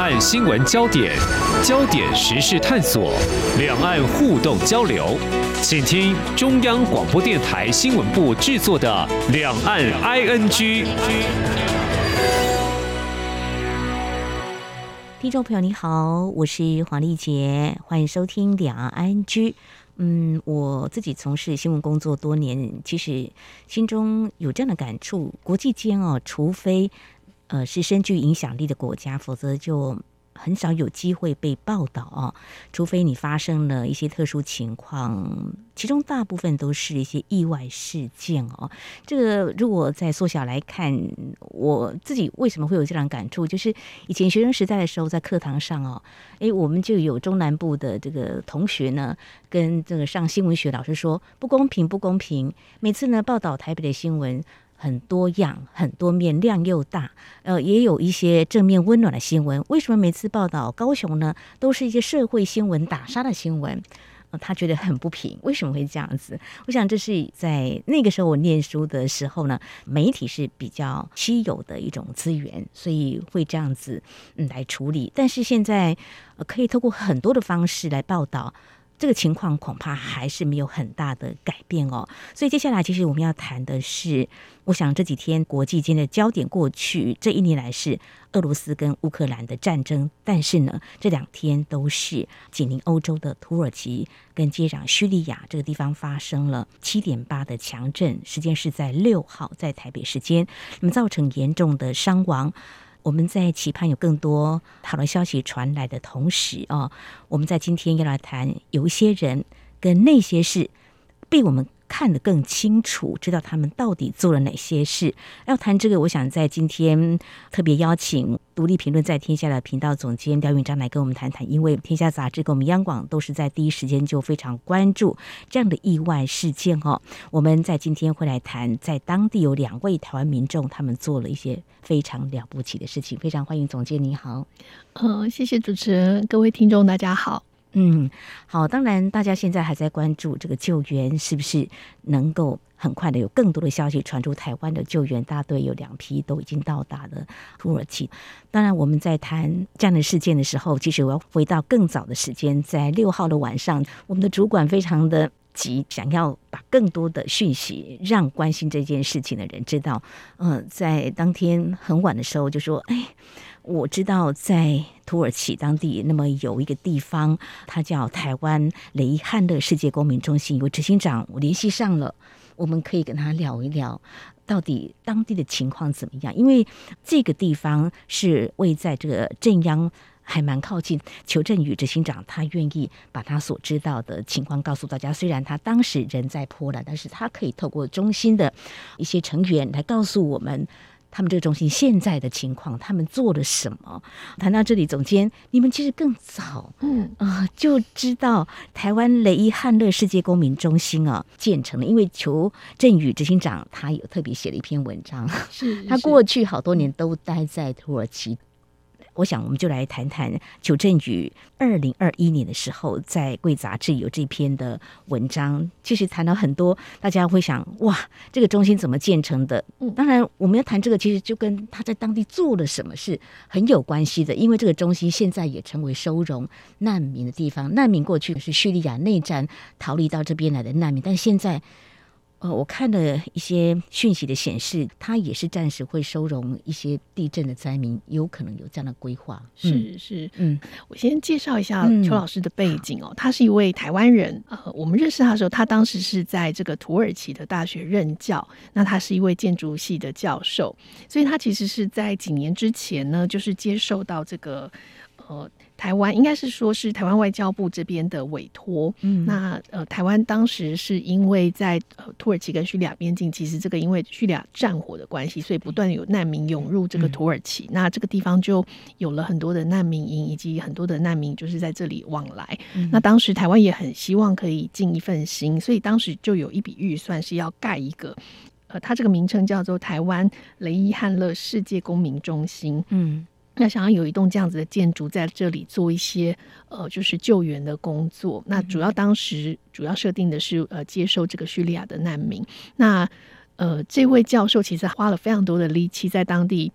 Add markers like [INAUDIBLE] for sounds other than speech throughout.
岸新闻焦点，焦点时事探索，两岸互动交流，请听中央广播电台新闻部制作的《两岸 ING》。听众朋友你好，我是黄丽杰，欢迎收听《两岸 ING》。嗯，我自己从事新闻工作多年，其实心中有这样的感触：国际间哦，除非呃是深具影响力的国家，否则就。很少有机会被报道啊，除非你发生了一些特殊情况，其中大部分都是一些意外事件哦。这个如果再缩小来看，我自己为什么会有这样感触？就是以前学生时代的时候，在课堂上哦，诶，我们就有中南部的这个同学呢，跟这个上新闻学老师说不公平，不公平。每次呢报道台北的新闻。很多样，很多面，量又大，呃，也有一些正面温暖的新闻。为什么每次报道高雄呢，都是一些社会新闻、打杀的新闻？呃，他觉得很不平，为什么会这样子？我想这是在那个时候我念书的时候呢，媒体是比较稀有的一种资源，所以会这样子嗯来处理。但是现在，呃，可以透过很多的方式来报道。这个情况恐怕还是没有很大的改变哦，所以接下来其实我们要谈的是，我想这几天国际间的焦点过去这一年来是俄罗斯跟乌克兰的战争，但是呢，这两天都是紧邻欧洲的土耳其跟接壤叙利亚这个地方发生了七点八的强震，时间是在六号，在台北时间，那么造成严重的伤亡。我们在期盼有更多好的消息传来的同时啊，我们在今天要来谈有一些人跟那些事被我们。看得更清楚，知道他们到底做了哪些事。要谈这个，我想在今天特别邀请独立评论在天下的频道总监廖云章来跟我们谈谈，因为天下杂志跟我们央广都是在第一时间就非常关注这样的意外事件哦。我们在今天会来谈，在当地有两位台湾民众，他们做了一些非常了不起的事情。非常欢迎总监，你好。嗯，谢谢主持人，各位听众，大家好。嗯，好，当然，大家现在还在关注这个救援是不是能够很快的有更多的消息传出。台湾的救援大队有两批都已经到达了土耳其。当然，我们在谈这样的事件的时候，其实我要回到更早的时间，在六号的晚上，我们的主管非常的急，想要把更多的讯息让关心这件事情的人知道。嗯、在当天很晚的时候就说：“哎。”我知道在土耳其当地，那么有一个地方，它叫台湾雷汉勒世界公民中心，有执行长，我联系上了，我们可以跟他聊一聊，到底当地的情况怎么样？因为这个地方是位在这个镇央，还蛮靠近。邱振宇执行长他愿意把他所知道的情况告诉大家，虽然他当时人在波兰，但是他可以透过中心的一些成员来告诉我们。他们这个中心现在的情况，他们做了什么？谈到这里，总监，你们其实更早，嗯啊、呃，就知道台湾雷伊汉勒世界公民中心啊建成了，因为邱振宇执行长他有特别写了一篇文章，是，是他过去好多年都待在土耳其。我想，我们就来谈谈邱振宇二零二一年的时候，在《贵杂志》有这篇的文章。其实谈到很多，大家会想，哇，这个中心怎么建成的？嗯，当然，我们要谈这个，其实就跟他在当地做了什么是很有关系的。因为这个中心现在也成为收容难民的地方。难民过去是叙利亚内战逃离到这边来的难民，但现在。呃，我看了一些讯息的显示，他也是暂时会收容一些地震的灾民，有可能有这样的规划。是是，嗯，我先介绍一下邱老师的背景哦，嗯、他是一位台湾人。呃，我们认识他的时候，他当时是在这个土耳其的大学任教，那他是一位建筑系的教授，所以他其实是在几年之前呢，就是接受到这个呃。台湾应该是说是台湾外交部这边的委托，嗯，那呃，台湾当时是因为在呃土耳其跟叙利亚边境，其实这个因为叙利亚战火的关系，所以不断有难民涌入这个土耳其，嗯，那这个地方就有了很多的难民营，以及很多的难民就是在这里往来。嗯，那当时台湾也很希望可以尽一份心，所以当时就有一笔预算是要盖一个，呃，它这个名称叫做台湾雷伊汉勒世界公民中心，嗯。那想要有一栋这样子的建筑在这里做一些呃，就是救援的工作。那主要当时主要设定的是呃，接受这个叙利亚的难民。那呃，这位教授其实花了非常多的力气在当地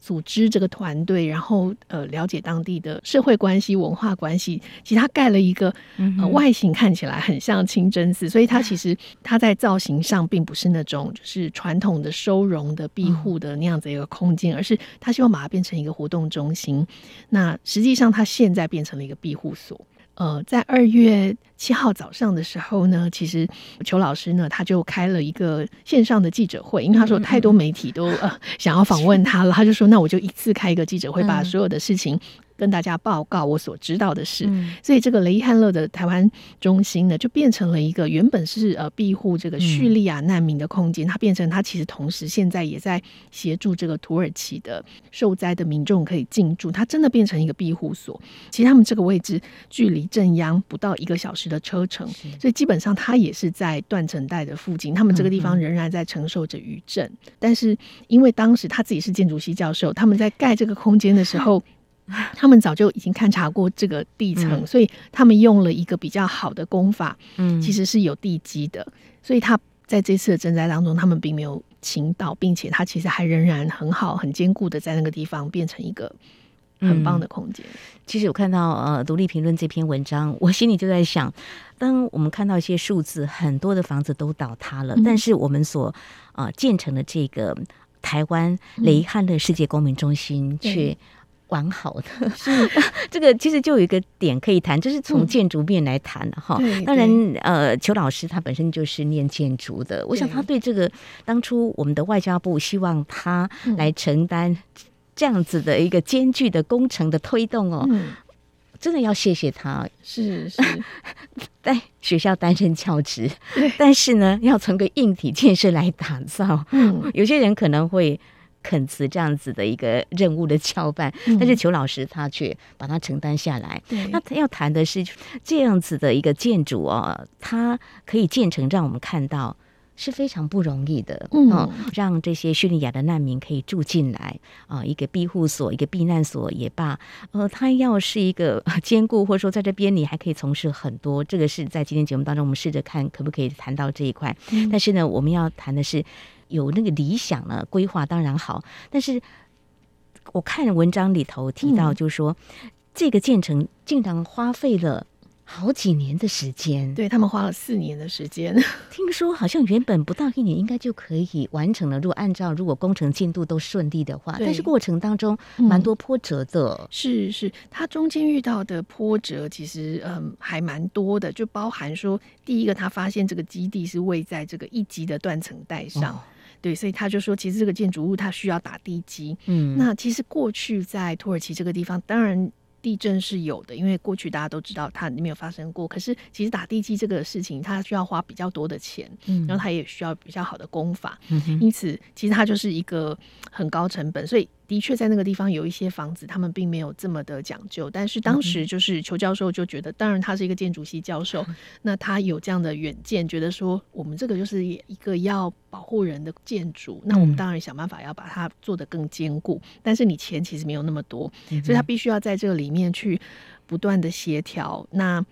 组织这个团队，然后呃了解当地的社会关系、文化关系。其实他盖了一个、呃、外形看起来很像清真寺，所以它其实它在造型上并不是那种就是传统的收容的庇护的那样子一个空间，而是他希望把它变成一个活动中心。那实际上，它现在变成了一个庇护所。呃，在二月七号早上的时候呢，其实裘老师呢，他就开了一个线上的记者会，因为他说太多媒体都呃想要访问他了，他就说那我就一次开一个记者会，把所有的事情。跟大家报告我所知道的事，嗯、所以这个雷伊汉勒的台湾中心呢，就变成了一个原本是呃庇护这个叙利亚难民的空间，嗯、它变成它其实同时现在也在协助这个土耳其的受灾的民众可以进驻，它真的变成一个庇护所。其实他们这个位置距离震央不到一个小时的车程，所以基本上它也是在断层带的附近，他们这个地方仍然在承受着余震。但是因为当时他自己是建筑系教授，他们在盖这个空间的时候。[LAUGHS] 他们早就已经勘察过这个地层，嗯、所以他们用了一个比较好的工法，嗯，其实是有地基的，所以他在这次的震灾当中，他们并没有倾倒，并且他其实还仍然很好、很坚固的在那个地方变成一个很棒的空间。嗯、其实我看到呃《独立评论》这篇文章，我心里就在想，当我们看到一些数字，很多的房子都倒塌了，嗯、但是我们所呃建成的这个台湾雷汉的世界公民中心却、嗯。完好的，是。[LAUGHS] 这个其实就有一个点可以谈，就是从建筑面来谈的哈。嗯、当然，呃，邱老师他本身就是念建筑的，我想他对这个当初我们的外交部希望他来承担这样子的一个艰巨的工程的推动哦，嗯、真的要谢谢他。是是，[LAUGHS] 在学校担任教职，但是呢，要从个硬体建设来打造。嗯，有些人可能会。肯辞这样子的一个任务的交办，嗯、但是裘老师他却把它承担下来。对那他要谈的是这样子的一个建筑哦，它可以建成，让我们看到是非常不容易的。嗯、哦，让这些叙利亚的难民可以住进来啊、呃，一个庇护所，一个避难所也罢。呃，它要是一个 [LAUGHS] 坚固，或者说在这边你还可以从事很多。这个是在今天节目当中，我们试着看可不可以谈到这一块。嗯、但是呢，我们要谈的是。有那个理想呢，规划当然好，但是我看文章里头提到，就是说、嗯、这个建成竟然花费了好几年的时间，对他们花了四年的时间。[LAUGHS] 听说好像原本不到一年应该就可以完成了，如果按照如果工程进度都顺利的话，但是过程当中蛮多波折的。嗯、是是，他中间遇到的波折其实嗯还蛮多的，就包含说第一个他发现这个基地是位在这个一级的断层带上。哦对，所以他就说，其实这个建筑物它需要打地基。嗯，那其实过去在土耳其这个地方，当然地震是有的，因为过去大家都知道它没有发生过。可是其实打地基这个事情，它需要花比较多的钱，嗯，然后它也需要比较好的工法，因此其实它就是一个很高成本，所以。的确，在那个地方有一些房子，他们并没有这么的讲究。但是当时就是裘教授就觉得，当然他是一个建筑系教授，[LAUGHS] 那他有这样的远见，觉得说我们这个就是一个要保护人的建筑，那我们当然想办法要把它做得更坚固。但是你钱其实没有那么多，所以他必须要在这个里面去不断的协调。那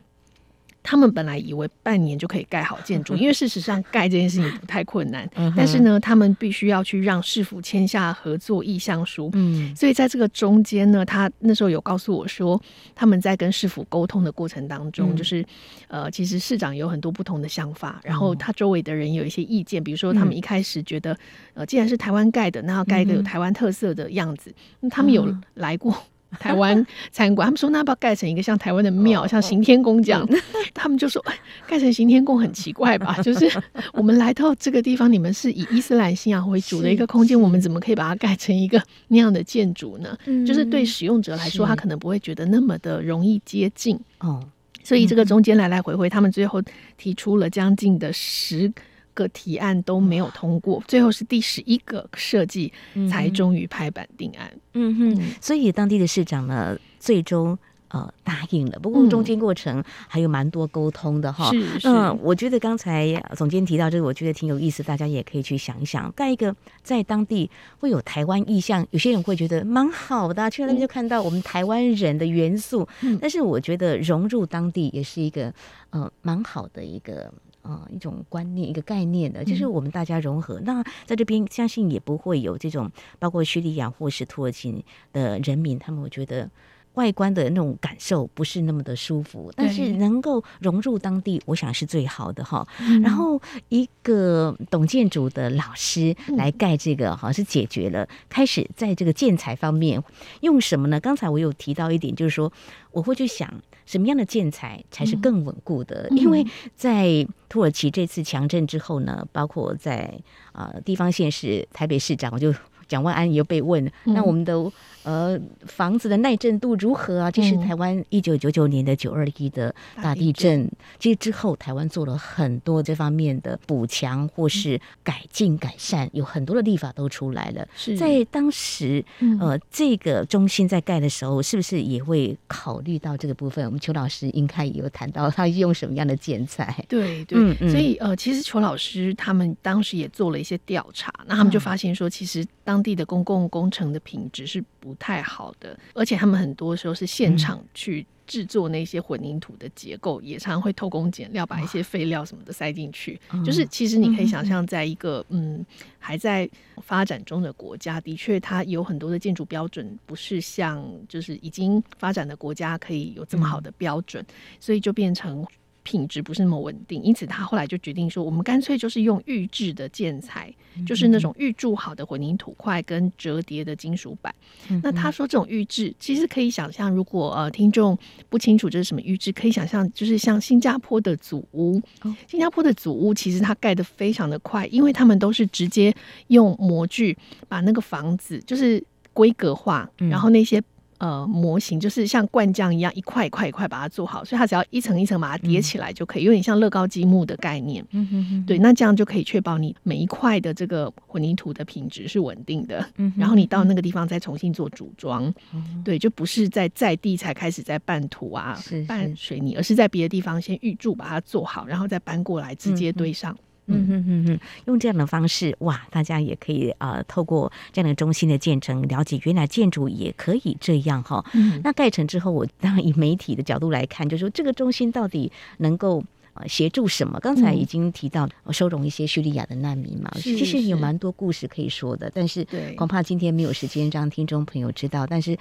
他们本来以为半年就可以盖好建筑，[LAUGHS] 因为事实上盖这件事情不太困难。但是呢，他们必须要去让市府签下合作意向书。嗯，所以在这个中间呢，他那时候有告诉我说，他们在跟市府沟通的过程当中，就是呃，其实市长有很多不同的想法，然后他周围的人有一些意见，比如说他们一开始觉得，呃，既然是台湾盖的，那要盖一个有台湾特色的样子。那他们有来过。台湾餐馆，他们说那要不要盖成一个像台湾的庙，哦、像行天宫这样？哦、[LAUGHS] 他们就说，哎，盖成行天宫很奇怪吧？就是我们来到这个地方，你们是以伊斯兰信仰为主的一个空间，我们怎么可以把它盖成一个那样的建筑呢？嗯、就是对使用者来说，他可能不会觉得那么的容易接近哦。所以这个中间来来回回，他们最后提出了将近的十。个提案都没有通过，最后是第十一个设计才终于拍板定案。嗯哼，所以当地的市长呢，最终呃答应了。不过中间过程还有蛮多沟通的哈。是是。嗯，我觉得刚才总监提到这个，我觉得挺有意思，大家也可以去想一想，再一个在当地会有台湾意象，有些人会觉得蛮好的，去那边就看到我们台湾人的元素。嗯。但是我觉得融入当地也是一个呃蛮好的一个。呃一种观念、一个概念的，就是我们大家融合。嗯、那在这边，相信也不会有这种包括叙利亚或是土耳其的人民，他们会觉得。外观的那种感受不是那么的舒服，但是能够融入当地，我想是最好的哈。嗯、然后一个懂建筑的老师来盖这个，好像是解决了开始在这个建材方面用什么呢？刚才我有提到一点，就是说我会去想什么样的建材才是更稳固的，嗯、因为在土耳其这次强震之后呢，包括在呃地方县市台北市长，我就蒋万安也被问，那我们的。呃，房子的耐震度如何啊？这是台湾一九九九年的九二一的大地震，其实之后台湾做了很多这方面的补强或是改进改善，有很多的立法都出来了。是在当时，呃，这个中心在盖的时候，是不是也会考虑到这个部分？我们邱老师应该也有谈到他用什么样的建材？对对，所以呃，其实邱老师他们当时也做了一些调查，那他们就发现说，其实当地的公共工程的品质是不不太好的，而且他们很多时候是现场去制作那些混凝土的结构，嗯、也常常会偷工减料，把一些废料什么的塞进去。哦、就是其实你可以想象，在一个嗯，嗯还在发展中的国家，的确它有很多的建筑标准不是像就是已经发展的国家可以有这么好的标准，嗯、所以就变成。品质不是那么稳定，因此他后来就决定说，我们干脆就是用预制的建材，嗯、就是那种预铸好的混凝土块跟折叠的金属板。嗯、那他说这种预制其实可以想象，如果呃听众不清楚这是什么预制，可以想象就是像新加坡的祖屋。哦、新加坡的祖屋其实它盖得非常的快，因为他们都是直接用模具把那个房子就是规格化，嗯、然后那些。呃，模型就是像灌浆一样，一块一块一块把它做好，所以它只要一层一层把它叠起来就可以，有点像乐高积木的概念。嗯哼哼。对，那这样就可以确保你每一块的这个混凝土的品质是稳定的。嗯哼哼。然后你到那个地方再重新做组装。嗯。对，就不是在在地才开始在拌土啊，是是拌水泥，而是在别的地方先预铸把它做好，然后再搬过来直接堆上。嗯嗯哼哼哼，用这样的方式，哇，大家也可以呃，透过这样的中心的建成，了解原来建筑也可以这样哈。嗯，那盖成之后，我当然以媒体的角度来看，就是说这个中心到底能够呃协助什么？刚才已经提到收容一些叙利亚的难民嘛，其实有蛮多故事可以说的，但是恐怕今天没有时间让听众朋友知道，但是。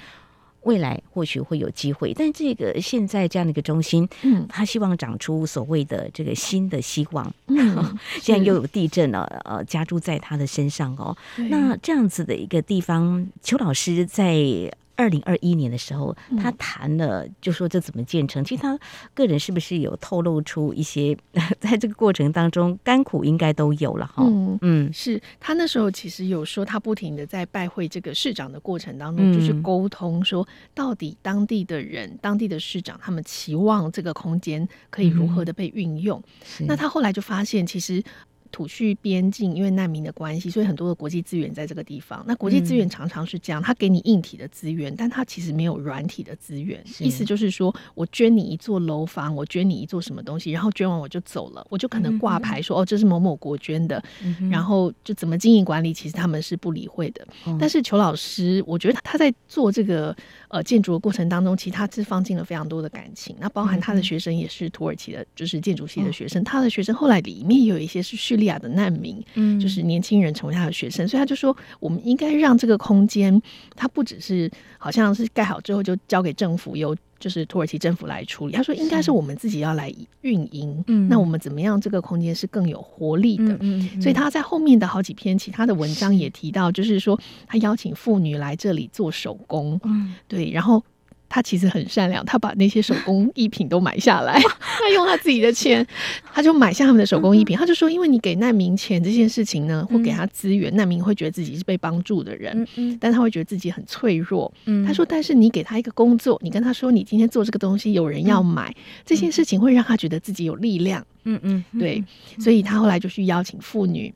未来或许会有机会，但这个现在这样的一个中心，嗯，他希望长出所谓的这个新的希望。嗯，[LAUGHS] 现在又有地震了，呃，加注在他的身上哦。那这样子的一个地方，邱老师在。二零二一年的时候，他谈了，就说这怎么建成。其实他个人是不是有透露出一些，[LAUGHS] 在这个过程当中甘苦应该都有了哈。嗯嗯，是他那时候其实有说，他不停的在拜会这个市长的过程当中，就是沟通说，到底当地的人、当地的市长他们期望这个空间可以如何的被运用。那他后来就发现，其实。土叙边境，因为难民的关系，所以很多的国际资源在这个地方。那国际资源常常是这样，他给你硬体的资源，但他其实没有软体的资源。意思就是说，我捐你一座楼房，我捐你一座什么东西，然后捐完我就走了，我就可能挂牌说、嗯、哦，这是某某国捐的，嗯、然后就怎么经营管理，其实他们是不理会的。嗯、但是裘老师，我觉得他在做这个呃建筑的过程当中，其实他是放进了非常多的感情。那包含他的学生也是土耳其的，就是建筑系的学生，嗯、他的学生后来里面有一些是叙利亚的难民，嗯，就是年轻人成为他的学生，所以他就说，我们应该让这个空间，它不只是好像是盖好之后就交给政府，由就是土耳其政府来处理。他说，应该是我们自己要来运营。嗯，那我们怎么样这个空间是更有活力的？嗯，所以他在后面的好几篇其他的文章也提到，就是说他邀请妇女来这里做手工。嗯，对，然后。他其实很善良，他把那些手工艺品都买下来，[LAUGHS] 他用他自己的钱，[LAUGHS] 他就买下他们的手工艺品。他就说，因为你给难民钱这件事情呢，会给他资源，难民会觉得自己是被帮助的人，但他会觉得自己很脆弱。他说，但是你给他一个工作，你跟他说你今天做这个东西有人要买，这件事情会让他觉得自己有力量。嗯嗯，对，所以他后来就去邀请妇女。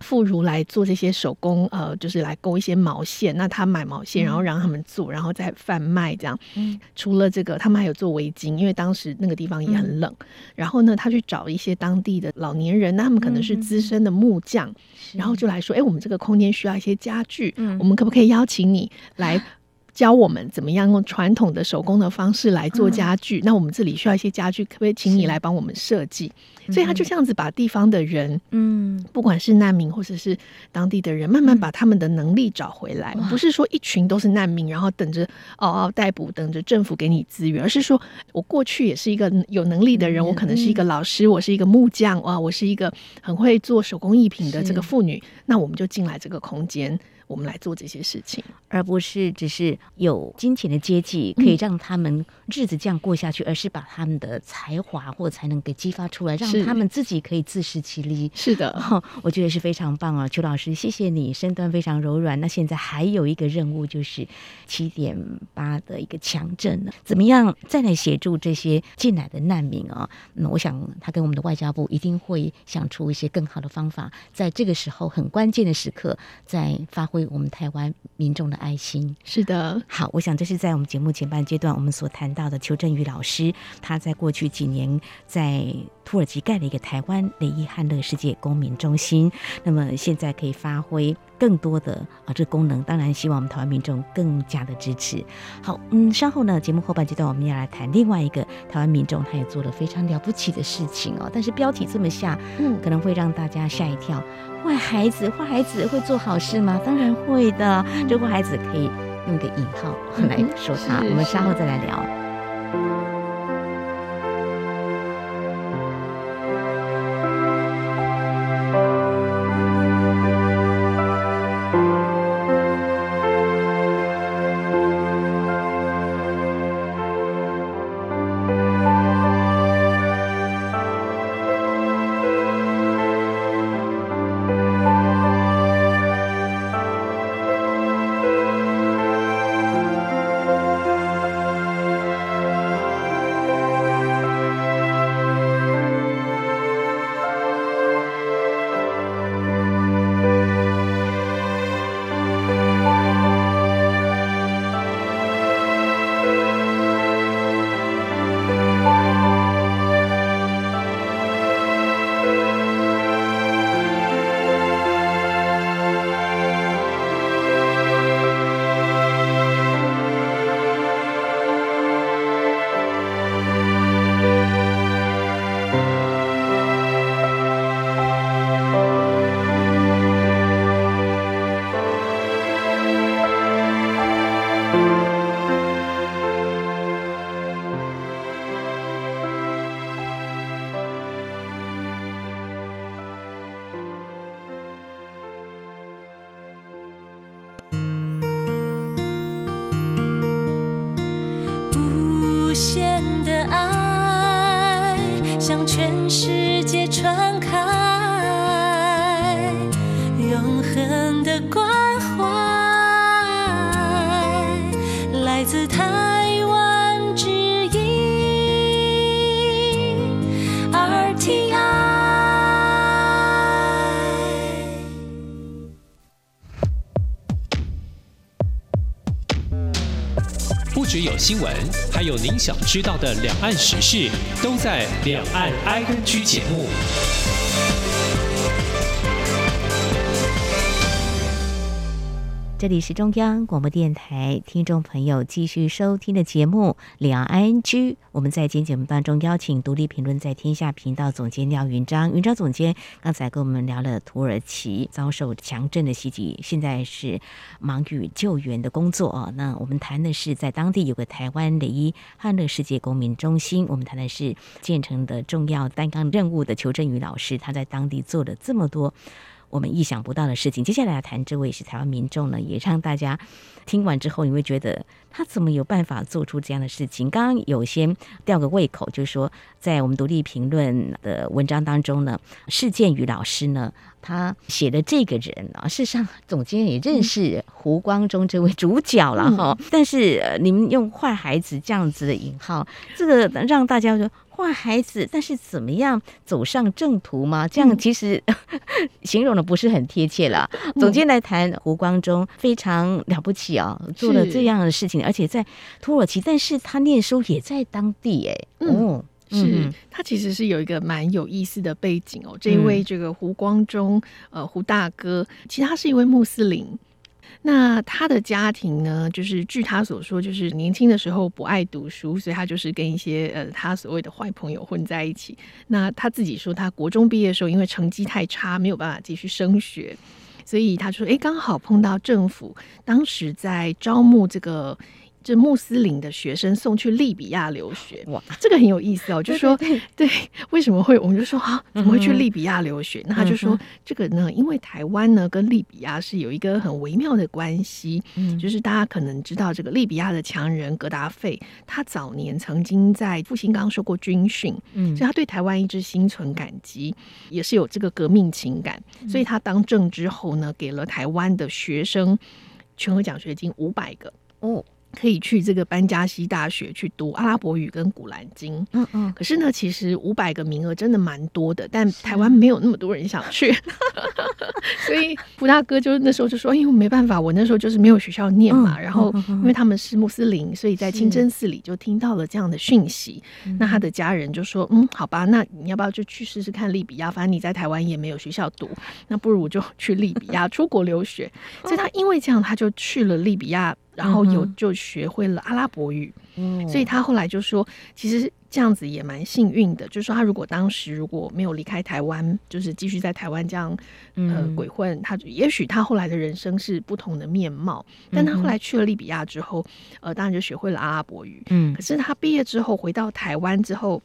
妇孺来做这些手工，呃，就是来勾一些毛线。那他买毛线，然后让他们做，然后再贩卖这样。嗯，除了这个，他们还有做围巾，因为当时那个地方也很冷。嗯、然后呢，他去找一些当地的老年人，那他们可能是资深的木匠，嗯、然后就来说：“哎、欸，我们这个空间需要一些家具，嗯、我们可不可以邀请你来？”教我们怎么样用传统的手工的方式来做家具。嗯、那我们这里需要一些家具，可不可以请你来帮我们设计？所以他就这样子把地方的人，嗯，不管是难民或者是当地的人，慢慢把他们的能力找回来。不是说一群都是难民，然后等着嗷嗷待哺，等着政府给你资源，而是说我过去也是一个有能力的人，我可能是一个老师，我是一个木匠，哇，我是一个很会做手工艺品的这个妇女，那我们就进来这个空间。我们来做这些事情，而不是只是有金钱的接济可以让他们日子这样过下去，嗯、而是把他们的才华或才能给激发出来，让他们自己可以自食其力。是的，[LAUGHS] 我觉得是非常棒啊，邱老师，谢谢你，身段非常柔软。那现在还有一个任务，就是七点八的一个强震呢，怎么样再来协助这些进来的难民啊？那我想他跟我们的外交部一定会想出一些更好的方法，在这个时候很关键的时刻，再发挥。我们台湾民众的爱心。是的，好，我想这是在我们节目前半阶段我们所谈到的邱振宇老师，他在过去几年在土耳其盖了一个台湾雷伊汉乐世界公民中心，那么现在可以发挥更多的啊这个功能，当然希望我们台湾民众更加的支持。好，嗯，稍后呢节目后半阶段我们要来谈另外一个台湾民众，他也做了非常了不起的事情哦，但是标题这么下，嗯，可能会让大家吓一跳。坏孩子，坏孩子会做好事吗？当然会的。这坏孩子可以用个引号来说他。我们稍后再来聊。向全世界传开。新闻，还有您想知道的两岸时事，都在《两岸 ING》节目。这里是中央广播电台，听众朋友继续收听的节目《两岸 ING》。我们在今天节目当中邀请独立评论在天下频道总监廖云章，云章总监刚才跟我们聊了土耳其遭受强震的袭击，现在是忙于救援的工作啊。那我们谈的是在当地有个台湾的一汉乐世界公民中心，我们谈的是建成的重要担纲任务的邱振宇老师，他在当地做了这么多。我们意想不到的事情。接下来要谈这位是台湾民众呢，也让大家听完之后，你会觉得他怎么有办法做出这样的事情？刚刚有些吊个胃口，就是说，在我们独立评论的文章当中呢，事件与老师呢，他写的这个人啊，[LAUGHS] 事实上总监也认识胡光中这位主角了哈。嗯、但是你们用“坏孩子”这样子的引号，这个让大家说。坏孩子，但是怎么样走上正途吗？这样其实、嗯、形容的不是很贴切了。总监来谈胡光中非常了不起啊、哦，做了这样的事情，而且在土耳其，但是他念书也在当地哎。哦，嗯、是他其实是有一个蛮有意思的背景哦。这一位这个胡光中，呃，胡大哥，其实他是一位穆斯林。那他的家庭呢，就是据他所说，就是年轻的时候不爱读书，所以他就是跟一些呃他所谓的坏朋友混在一起。那他自己说，他国中毕业的时候，因为成绩太差，没有办法继续升学，所以他说，哎，刚好碰到政府当时在招募这个。这穆斯林的学生送去利比亚留学，哇，这个很有意思哦。就说对，为什么会？我们就说啊，怎么会去利比亚留学？那他就说这个呢，因为台湾呢跟利比亚是有一个很微妙的关系，嗯，就是大家可能知道这个利比亚的强人格达费，他早年曾经在复兴岗受过军训，嗯，所以他对台湾一直心存感激，也是有这个革命情感，所以他当政之后呢，给了台湾的学生全额奖学金五百个哦。可以去这个班加西大学去读阿拉伯语跟古兰经，嗯嗯。可是呢，其实五百个名额真的蛮多的，但台湾没有那么多人想去，[LAUGHS] 所以胡大哥就那时候就说：“因为没办法，我那时候就是没有学校念嘛。嗯”然后因为他们是穆斯林，所以在清真寺里就听到了这样的讯息。那他的家人就说：“嗯，好吧，那你要不要就去试试看利比亚？反正你在台湾也没有学校读，那不如就去利比亚 [LAUGHS] 出国留学。”所以他因为这样，他就去了利比亚。然后有就学会了阿拉伯语，嗯，所以他后来就说，其实这样子也蛮幸运的。就是说，他如果当时如果没有离开台湾，就是继续在台湾这样呃鬼混，他也许他后来的人生是不同的面貌。但他后来去了利比亚之后，呃，当然就学会了阿拉伯语，嗯。可是他毕业之后回到台湾之后。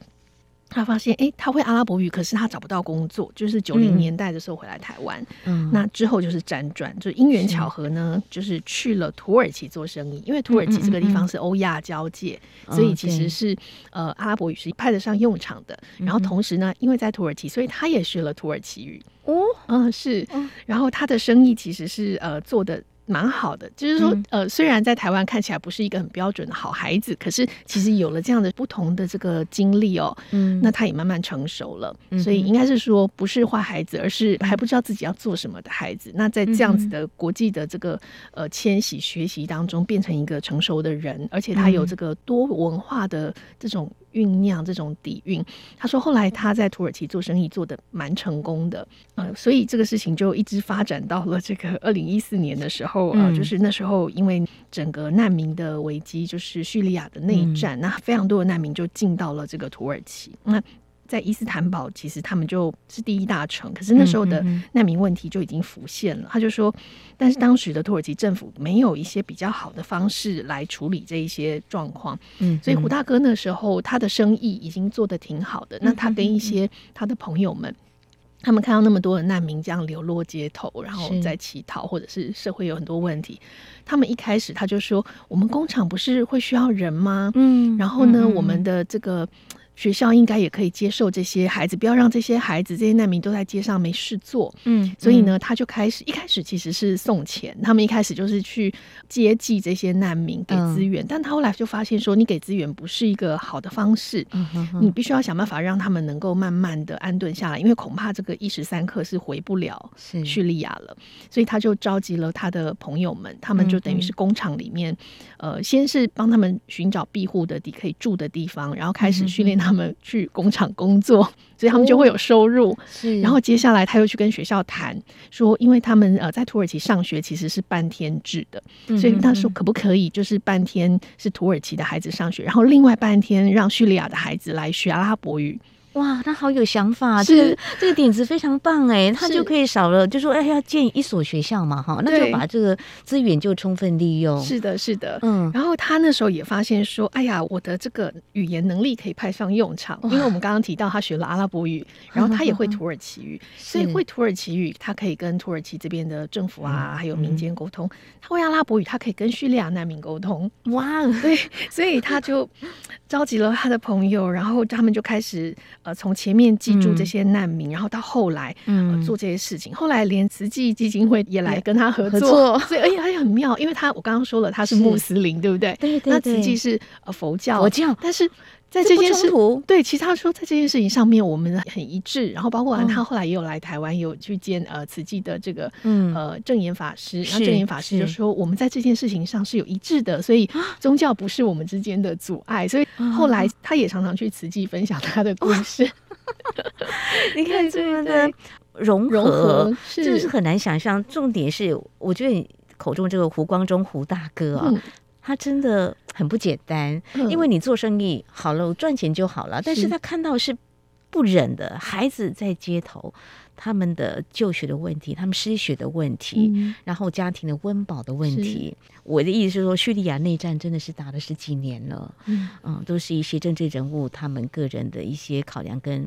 他发现，哎、欸，他会阿拉伯语，可是他找不到工作。就是九零年代的时候回来台湾，嗯，那之后就是辗转，就因缘巧合呢，就是去了土耳其做生意。因为土耳其这个地方是欧亚交界，嗯嗯嗯，所以其实是、哦、呃阿拉伯语是派得上用场的。然后同时呢，因为在土耳其，所以他也学了土耳其语。哦，嗯，是。然后他的生意其实是呃做的。蛮好的，就是说，呃，虽然在台湾看起来不是一个很标准的好孩子，可是其实有了这样的不同的这个经历哦，嗯，那他也慢慢成熟了，所以应该是说不是坏孩子，而是还不知道自己要做什么的孩子。那在这样子的国际的这个呃迁徙学习当中，变成一个成熟的人，而且他有这个多文化的这种。酝酿这种底蕴，他说后来他在土耳其做生意做得蛮成功的，呃，所以这个事情就一直发展到了这个二零一四年的时候啊，呃，就是那时候因为整个难民的危机，就是叙利亚的内战，那非常多的难民就进到了这个土耳其，那。在伊斯坦堡，其实他们就是第一大城，可是那时候的难民问题就已经浮现了。他就说，但是当时的土耳其政府没有一些比较好的方式来处理这一些状况。嗯，所以胡大哥那时候他的生意已经做得挺好的。那他跟一些他的朋友们，他们看到那么多的难民这样流落街头，然后在乞讨，或者是社会有很多问题，他们一开始他就说：“我们工厂不是会需要人吗？”嗯，然后呢，我们的这个。学校应该也可以接受这些孩子，不要让这些孩子、这些难民都在街上没事做。嗯，所以呢，他就开始一开始其实是送钱，他们一开始就是去接济这些难民，给资源。嗯、但他后来就发现说，你给资源不是一个好的方式，嗯、哼哼你必须要想办法让他们能够慢慢的安顿下来，因为恐怕这个一时三刻是回不了叙利亚了。所以他就召集了他的朋友们，他们就等于是工厂里面，嗯、呃，先是帮他们寻找庇护的地可以住的地方，然后开始训练他。他们去工厂工作，[LAUGHS] 所以他们就会有收入。哦、是，然后接下来他又去跟学校谈，说，因为他们呃在土耳其上学其实是半天制的，所以他说可不可以就是半天是土耳其的孩子上学，然后另外半天让叙利亚的孩子来学阿拉伯语。哇，他好有想法，是这个这个点子非常棒哎，他就可以少了，就说哎要建一所学校嘛哈，那就把这个资源就充分利用。是的，是的，嗯。然后他那时候也发现说，哎呀，我的这个语言能力可以派上用场，因为我们刚刚提到他学了阿拉伯语，然后他也会土耳其语，所以会土耳其语，他可以跟土耳其这边的政府啊还有民间沟通；他会阿拉伯语，他可以跟叙利亚难民沟通。哇，对，所以他就 [LAUGHS] 召集了他的朋友，然后他们就开始。呃，从前面记住这些难民，嗯、然后到后来，做这些事情，后来连慈济基金会也来跟他合作，合作 [LAUGHS] 所以而且他也很妙，因为他我刚刚说了他是穆斯林，对不对？对，对对。那慈济是呃佛教，佛教，但是。在这件事，对，其实他说在这件事情上面，我们很一致。然后包括他后来也有来台湾，有去见呃慈济的这个呃证严法师。然后证严法师就说，我们在这件事情上是有一致的，所以宗教不是我们之间的阻碍。所以后来他也常常去慈济分享他的故事。[LAUGHS] 你看这个的融合，融合是，很难想象。重点是，我觉得。口中这个胡光中胡大哥啊，嗯、他真的很不简单。嗯、因为你做生意好了，我赚钱就好了，但是他看到是不忍的，孩子在街头。他们的就学的问题，他们失学的问题，嗯、然后家庭的温饱的问题。我的意思是说，叙利亚内战真的是打了十几年了，嗯，嗯，都是一些政治人物他们个人的一些考量跟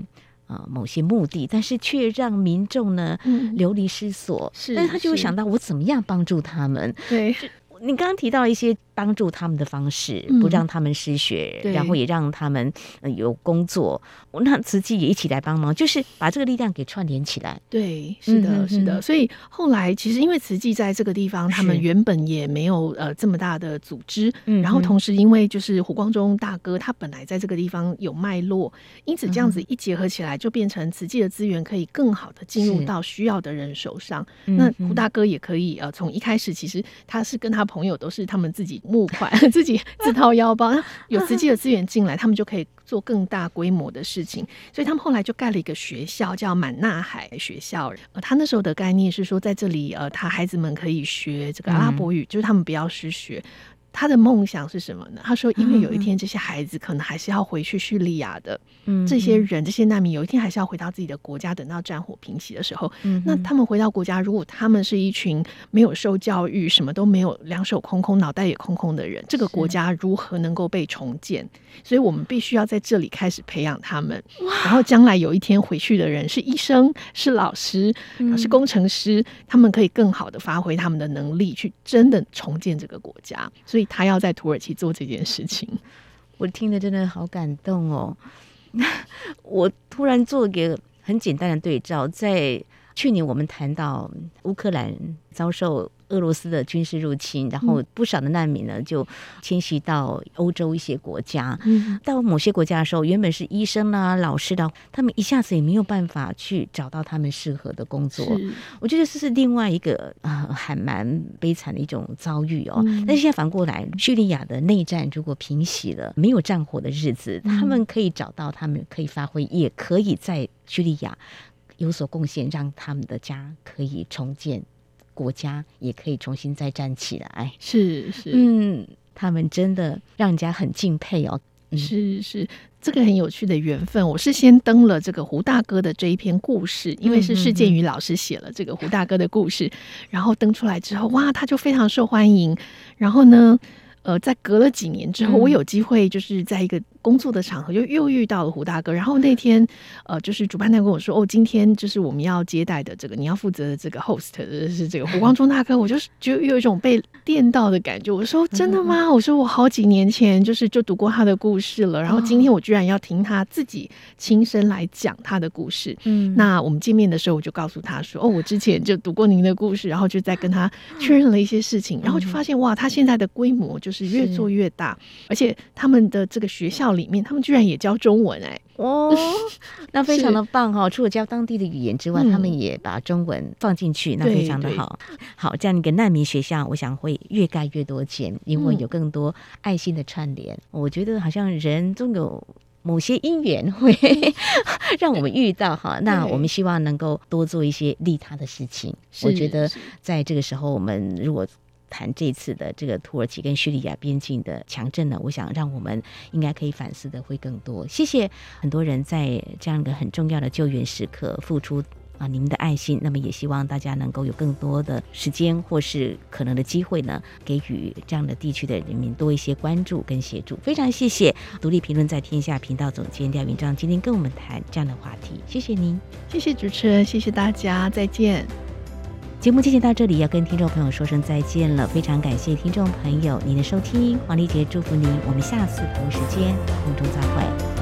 啊、呃、某些目的，但是却让民众呢、嗯、流离失所。是，但是他就会想到我怎么样帮助他们？对，你刚刚提到一些。帮助他们的方式，不让他们失学，嗯、然后也让他们有工作。那慈济也一起来帮忙，就是把这个力量给串联起来。对，是的，是的。所以后来其实因为慈济在这个地方，他们原本也没有呃这么大的组织，是然后同时因为就是胡光中大哥他本来在这个地方有脉络，因此这样子一结合起来，就变成慈济的资源可以更好的进入到需要的人手上。是那胡大哥也可以呃从一开始其实他是跟他朋友都是他们自己。募款，[LAUGHS] 自己自掏腰包，有实际的资源进来，他们就可以做更大规模的事情。所以他们后来就盖了一个学校，叫满纳海学校。呃，他那时候的概念是说，在这里，呃，他孩子们可以学这个阿拉伯语，就是他们不要失学。他的梦想是什么呢？他说：“因为有一天这些孩子可能还是要回去叙利亚的，嗯，这些人这些难民有一天还是要回到自己的国家。等到战火平息的时候，嗯，那他们回到国家，如果他们是一群没有受教育、什么都没有、两手空空、脑袋也空空的人，这个国家如何能够被重建？所以我们必须要在这里开始培养他们。然后将来有一天回去的人是医生、是老师、是工程师，他们可以更好的发挥他们的能力，去真的重建这个国家。所以。”他要在土耳其做这件事情，[LAUGHS] 我听得真的好感动哦！[LAUGHS] 我突然做一个很简单的对照，在去年我们谈到乌克兰遭受。俄罗斯的军事入侵，然后不少的难民呢就迁徙到欧洲一些国家。嗯，到某些国家的时候，原本是医生啊、老师的，他们一下子也没有办法去找到他们适合的工作。我觉得这是另外一个啊、呃，还蛮悲惨的一种遭遇哦。嗯、但是现在反过来，叙利亚的内战如果平息了，没有战火的日子，他们可以找到他们可以发挥，也可以在叙利亚有所贡献，让他们的家可以重建。国家也可以重新再站起来，是是，嗯，他们真的让人家很敬佩哦。嗯、是是，这个很有趣的缘分。我是先登了这个胡大哥的这一篇故事，因为是施建宇老师写了这个胡大哥的故事，[LAUGHS] 然后登出来之后，哇，他就非常受欢迎。然后呢，呃，在隔了几年之后，我有机会就是在一个。工作的场合就又遇到了胡大哥，然后那天呃，就是主办方跟我说，哦，今天就是我们要接待的这个你要负责的这个 host 是这个 [LAUGHS] 胡光中大哥，我就是就有一种被电到的感觉。我说真的吗？我说我好几年前就是就读过他的故事了，然后今天我居然要听他自己亲身来讲他的故事。嗯，那我们见面的时候，我就告诉他说，哦，我之前就读过您的故事，然后就在跟他确认了一些事情，然后就发现哇，他现在的规模就是越做越大，而且他们的这个学校。里面他们居然也教中文哎、欸、哦，[LAUGHS] 那非常的棒哈！是除了教当地的语言之外，嗯、他们也把中文放进去，那非常的好。好，这样一个难民学校，我想会越盖越多钱，因为有更多爱心的串联。嗯、我觉得好像人总有某些因缘会 [LAUGHS] 让我们遇到哈，那我们希望能够多做一些利他的事情。我觉得在这个时候，我们如果谈这次的这个土耳其跟叙利亚边境的强震呢，我想让我们应该可以反思的会更多。谢谢很多人在这样一个很重要的救援时刻付出啊，你们的爱心。那么也希望大家能够有更多的时间或是可能的机会呢，给予这样的地区的人民多一些关注跟协助。非常谢谢独立评论在天下频道总监廖云章今天跟我们谈这样的话题。谢谢您，谢谢主持人，谢谢大家，再见。节目进行到这里，要跟听众朋友说声再见了。非常感谢听众朋友您的收听，黄丽杰祝福您，我们下次同一时间空中再会。